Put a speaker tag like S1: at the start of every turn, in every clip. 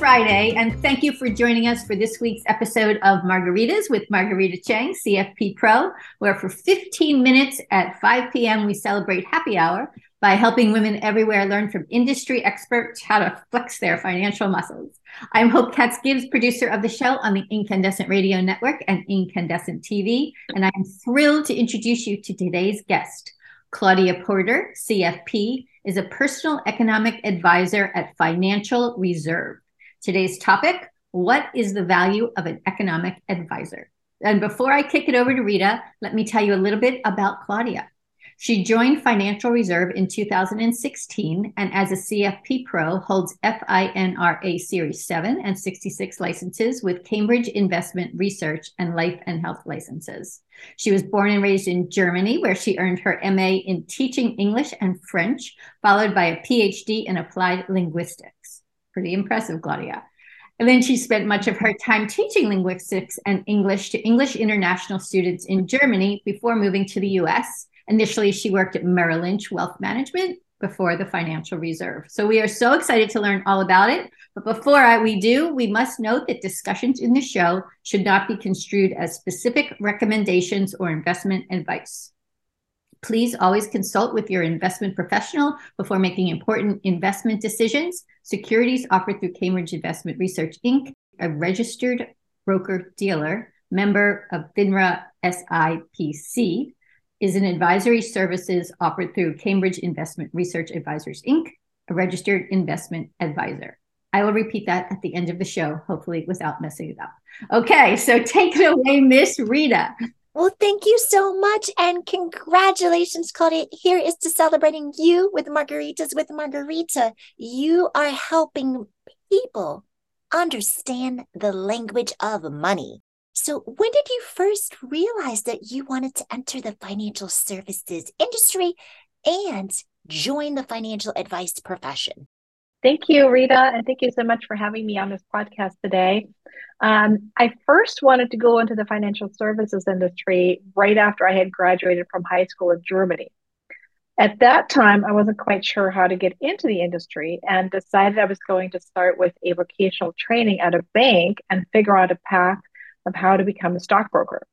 S1: Friday, and thank you for joining us for this week's episode of Margaritas with Margarita Chang, CFP Pro, where for 15 minutes at 5 p.m. we celebrate happy hour by helping women everywhere learn from industry experts how to flex their financial muscles. I'm Hope Katz Gibbs, producer of the show on the Incandescent Radio Network and Incandescent TV, and I'm thrilled to introduce you to today's guest. Claudia Porter, CFP, is a personal economic advisor at Financial Reserve. Today's topic What is the value of an economic advisor? And before I kick it over to Rita, let me tell you a little bit about Claudia. She joined Financial Reserve in 2016 and as a CFP Pro holds FINRA Series 7 and 66 licenses with Cambridge Investment Research and Life and Health licenses. She was born and raised in Germany, where she earned her MA in teaching English and French, followed by a PhD in applied linguistics. Pretty impressive, Claudia. And then she spent much of her time teaching linguistics and English to English international students in Germany before moving to the US Initially, she worked at Merrill Lynch Wealth Management before the Financial Reserve. So we are so excited to learn all about it. But before I, we do, we must note that discussions in the show should not be construed as specific recommendations or investment advice. Please always consult with your investment professional before making important investment decisions. Securities offered through Cambridge Investment Research Inc., a registered broker dealer, member of FINRA SIPC, is an advisory services offered through Cambridge Investment Research Advisors, Inc., a registered investment advisor. I will repeat that at the end of the show, hopefully without messing it up. Okay, so take it away, Miss Rita.
S2: Well, thank you so much. And congratulations, Claudia. Here is to celebrating you with Margaritas with Margarita. You are helping people understand the language of money. So, when did you first realize that you wanted to enter the financial services industry and join the financial advice profession?
S3: Thank you, Rita, and thank you so much for having me on this podcast today. Um, I first wanted to go into the financial services industry right after I had graduated from high school in Germany. At that time, I wasn't quite sure how to get into the industry and decided I was going to start with a vocational training at a bank and figure out a path of how to become a stockbroker.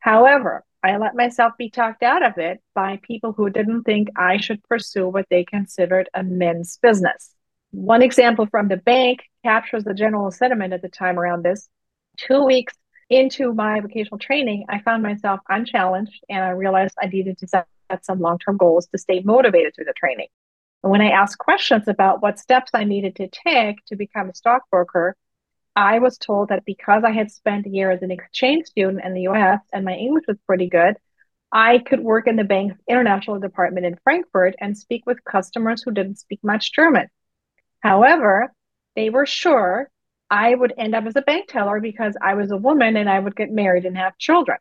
S3: However, I let myself be talked out of it by people who didn't think I should pursue what they considered a men's business. One example from the bank captures the general sentiment at the time around this. Two weeks into my vocational training, I found myself unchallenged and I realized I needed to set some long term goals to stay motivated through the training. And when I asked questions about what steps I needed to take to become a stockbroker, I was told that because I had spent a year as an exchange student in the US and my English was pretty good, I could work in the bank's international department in Frankfurt and speak with customers who didn't speak much German. However, they were sure I would end up as a bank teller because I was a woman and I would get married and have children.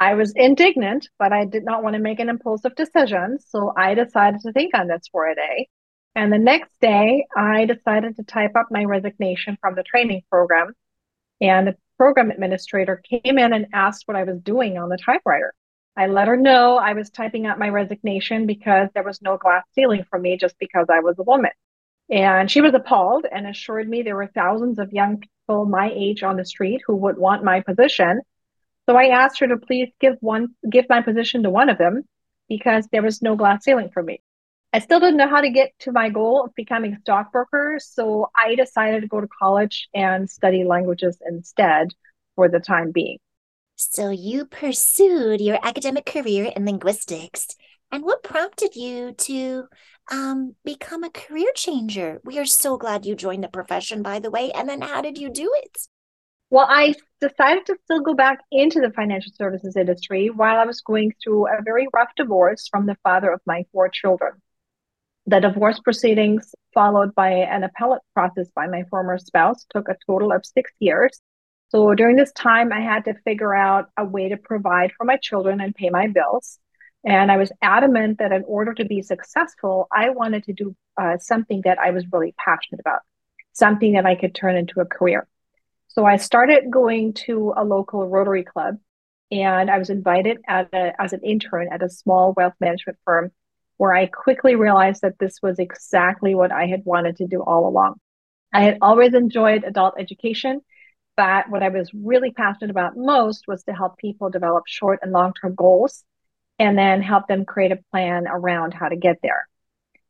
S3: I was indignant, but I did not want to make an impulsive decision. So I decided to think on this for a day. And the next day, I decided to type up my resignation from the training program. And the program administrator came in and asked what I was doing on the typewriter. I let her know I was typing up my resignation because there was no glass ceiling for me just because I was a woman. And she was appalled and assured me there were thousands of young people my age on the street who would want my position. So I asked her to please give one give my position to one of them because there was no glass ceiling for me. I still didn't know how to get to my goal of becoming a stockbroker. So I decided to go to college and study languages instead for the time being.
S2: So you pursued your academic career in linguistics. And what prompted you to um, become a career changer? We are so glad you joined the profession, by the way. And then how did you do it?
S3: Well, I decided to still go back into the financial services industry while I was going through a very rough divorce from the father of my four children. The divorce proceedings, followed by an appellate process by my former spouse, took a total of six years. So during this time, I had to figure out a way to provide for my children and pay my bills. And I was adamant that in order to be successful, I wanted to do uh, something that I was really passionate about, something that I could turn into a career. So I started going to a local Rotary Club, and I was invited a, as an intern at a small wealth management firm where I quickly realized that this was exactly what I had wanted to do all along. I had always enjoyed adult education, but what I was really passionate about most was to help people develop short and long term goals and then help them create a plan around how to get there.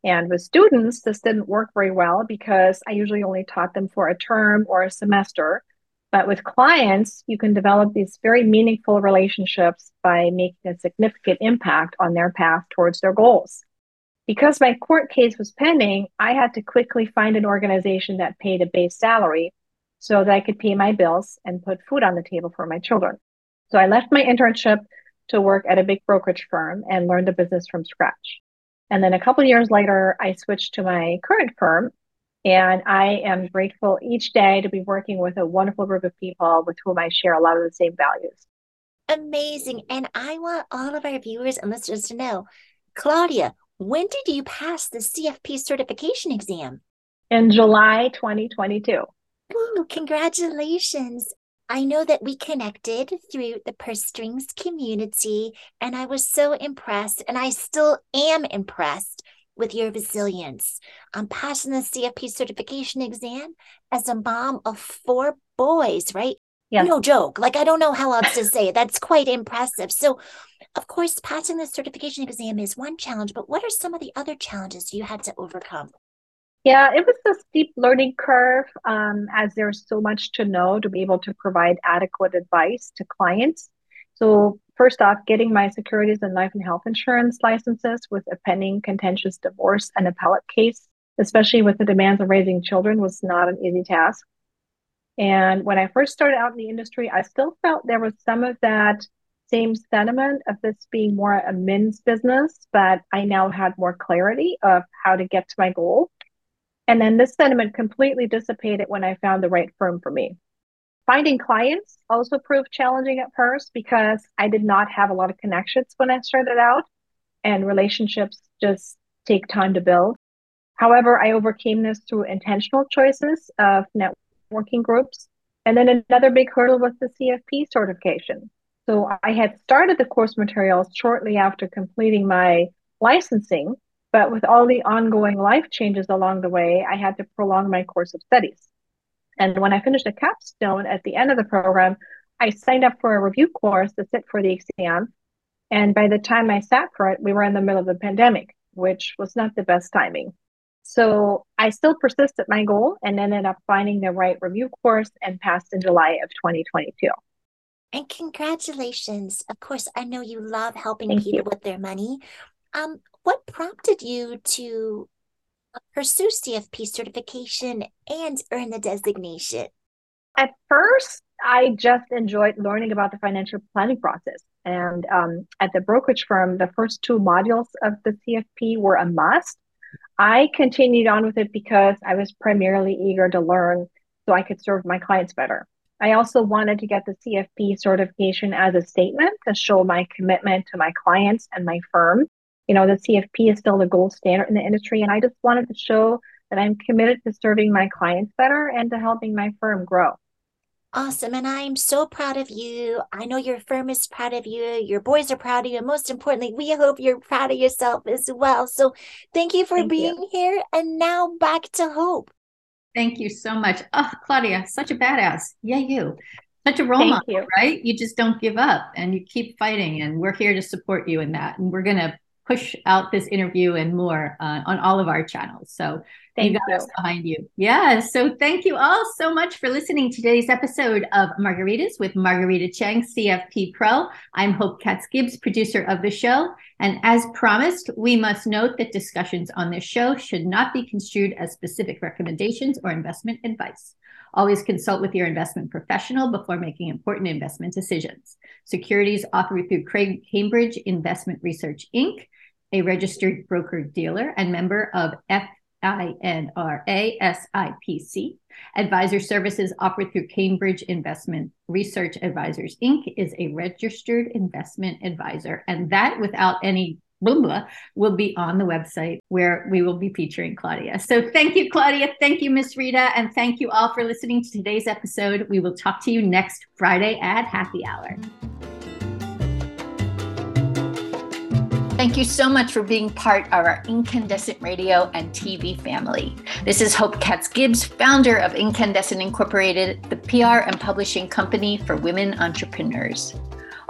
S3: And with students, this didn't work very well because I usually only taught them for a term or a semester. But with clients, you can develop these very meaningful relationships by making a significant impact on their path towards their goals. Because my court case was pending, I had to quickly find an organization that paid a base salary so that I could pay my bills and put food on the table for my children. So I left my internship to work at a big brokerage firm and learned the business from scratch. And then a couple years later, I switched to my current firm. And I am grateful each day to be working with a wonderful group of people with whom I share a lot of the same values.
S2: Amazing. And I want all of our viewers and listeners to know, Claudia, when did you pass the CFP certification exam?
S3: In July 2022.
S2: Ooh, congratulations. I know that we connected through the purse strings community, and I was so impressed, and I still am impressed with your resilience. I'm passing the CFP certification exam as a mom of four boys, right?
S3: Yeah.
S2: No joke. Like, I don't know how else to say it. That's quite impressive. So, of course, passing the certification exam is one challenge, but what are some of the other challenges you had to overcome?
S3: Yeah, it was a steep learning curve um, as there's so much to know to be able to provide adequate advice to clients. So, first off, getting my securities and life and health insurance licenses with a pending contentious divorce and appellate case, especially with the demands of raising children, was not an easy task. And when I first started out in the industry, I still felt there was some of that same sentiment of this being more a men's business, but I now had more clarity of how to get to my goal. And then this sentiment completely dissipated when I found the right firm for me. Finding clients also proved challenging at first because I did not have a lot of connections when I started out, and relationships just take time to build. However, I overcame this through intentional choices of networking groups. And then another big hurdle was the CFP certification. So I had started the course materials shortly after completing my licensing, but with all the ongoing life changes along the way, I had to prolong my course of studies. And when I finished a capstone at the end of the program, I signed up for a review course to sit for the exam. And by the time I sat for it, we were in the middle of the pandemic, which was not the best timing. So I still persisted my goal and ended up finding the right review course and passed in July of 2022.
S2: And congratulations. Of course, I know you love helping
S3: Thank
S2: people
S3: you.
S2: with their money. Um, what prompted you to pursue CFP certification and earn the designation?
S3: At first, I just enjoyed learning about the financial planning process. And um, at the brokerage firm, the first two modules of the CFP were a must. I continued on with it because I was primarily eager to learn so I could serve my clients better. I also wanted to get the CFP certification as a statement to show my commitment to my clients and my firm. You know, the CFP is still the gold standard in the industry, and I just wanted to show that I'm committed to serving my clients better and to helping my firm grow.
S2: Awesome. And I'm so proud of you. I know your firm is proud of you. Your boys are proud of you. And most importantly, we hope you're proud of yourself as well. So thank you for
S3: Thank
S2: being
S3: you.
S2: here. And now back to Hope.
S1: Thank you so much. Oh, Claudia, such a badass. Yeah, you. Such a role
S3: Thank
S1: model,
S3: you.
S1: right? You just don't give up and you keep fighting. And we're here to support you in that. And we're going to push out this interview and more uh, on all of our channels. So
S3: Thank
S1: you got us behind you. Yeah. So thank you all so much for listening to today's episode of Margaritas with Margarita Chang, CFP Pro. I'm Hope Katz Gibbs, producer of the show. And as promised, we must note that discussions on this show should not be construed as specific recommendations or investment advice. Always consult with your investment professional before making important investment decisions. Securities offered through Cambridge Investment Research Inc., a registered broker dealer and member of FINRA. Advisor services offered through Cambridge Investment Research Advisors Inc. is a registered investment advisor, and that without any blah blah will be on the website where we will be featuring Claudia. So thank you, Claudia. Thank you, Miss Rita, and thank you all for listening to today's episode. We will talk to you next Friday at happy hour. Thank you so much for being part of our Incandescent Radio and TV family. This is Hope Katz Gibbs, founder of Incandescent Incorporated, the PR and publishing company for women entrepreneurs.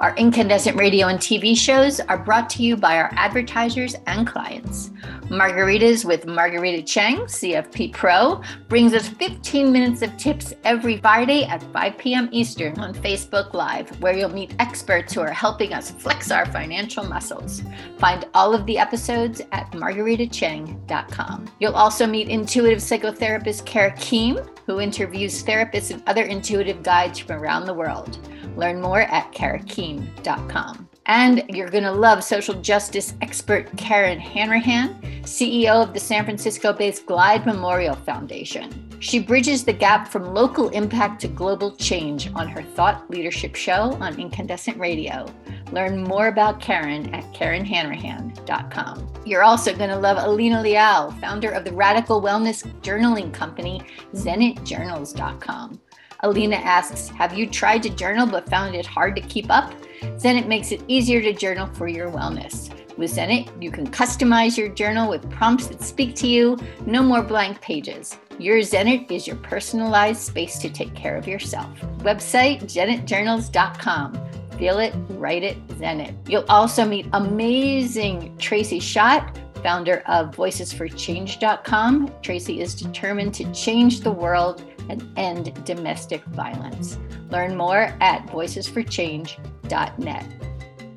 S1: Our incandescent radio and TV shows are brought to you by our advertisers and clients. Margaritas with Margarita Chang, CFP Pro, brings us 15 minutes of tips every Friday at 5 p.m. Eastern on Facebook Live, where you'll meet experts who are helping us flex our financial muscles. Find all of the episodes at margaritachang.com. You'll also meet intuitive psychotherapist Kara Keem, who interviews therapists and other intuitive guides from around the world. Learn more at karakeem.com. And you're going to love social justice expert Karen Hanrahan, CEO of the San Francisco based Glide Memorial Foundation. She bridges the gap from local impact to global change on her thought leadership show on Incandescent Radio. Learn more about Karen at KarenHanrahan.com. You're also going to love Alina Liao, founder of the radical wellness journaling company, ZenitJournals.com. Alina asks, Have you tried to journal but found it hard to keep up? Zenit makes it easier to journal for your wellness. With Zenit, you can customize your journal with prompts that speak to you, no more blank pages. Your Zenit is your personalized space to take care of yourself. Website zenitjournals.com. Feel it, write it, zen it. You'll also meet amazing Tracy Schott, founder of voicesforchange.com. Tracy is determined to change the world and end domestic violence. Learn more at voicesforchange.net.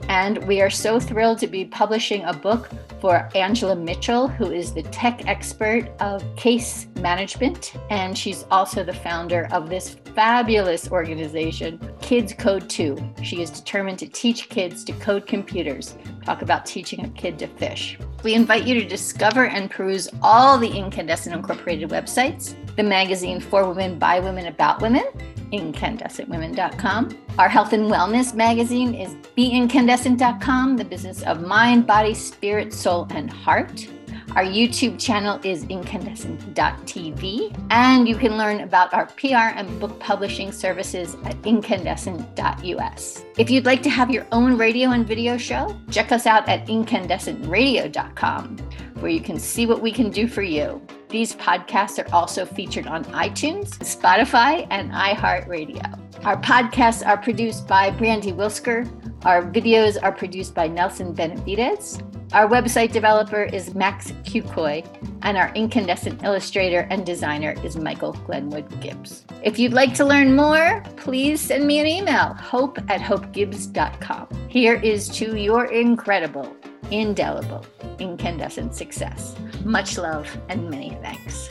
S1: And we are so thrilled to be publishing a book for Angela Mitchell, who is the tech expert of case management. And she's also the founder of this fabulous organization, Kids Code 2. She is determined to teach kids to code computers. Talk about teaching a kid to fish. We invite you to discover and peruse all the Incandescent Incorporated websites, the magazine For Women, By Women, About Women, incandescentwomen.com. Our health and wellness magazine is beincandescent.com, the business of mind, body, spirit, soul, and heart. Our YouTube channel is incandescent.tv, and you can learn about our PR and book publishing services at incandescent.us. If you'd like to have your own radio and video show, check us out at incandescentradio.com, where you can see what we can do for you. These podcasts are also featured on iTunes, Spotify, and iHeartRadio. Our podcasts are produced by Brandy Wilsker. Our videos are produced by Nelson Benavides. Our website developer is Max Kukoy, and our incandescent illustrator and designer is Michael Glenwood Gibbs. If you'd like to learn more, please send me an email, hope at hopegibbs.com. Here is to your incredible, indelible, incandescent success. Much love and many thanks.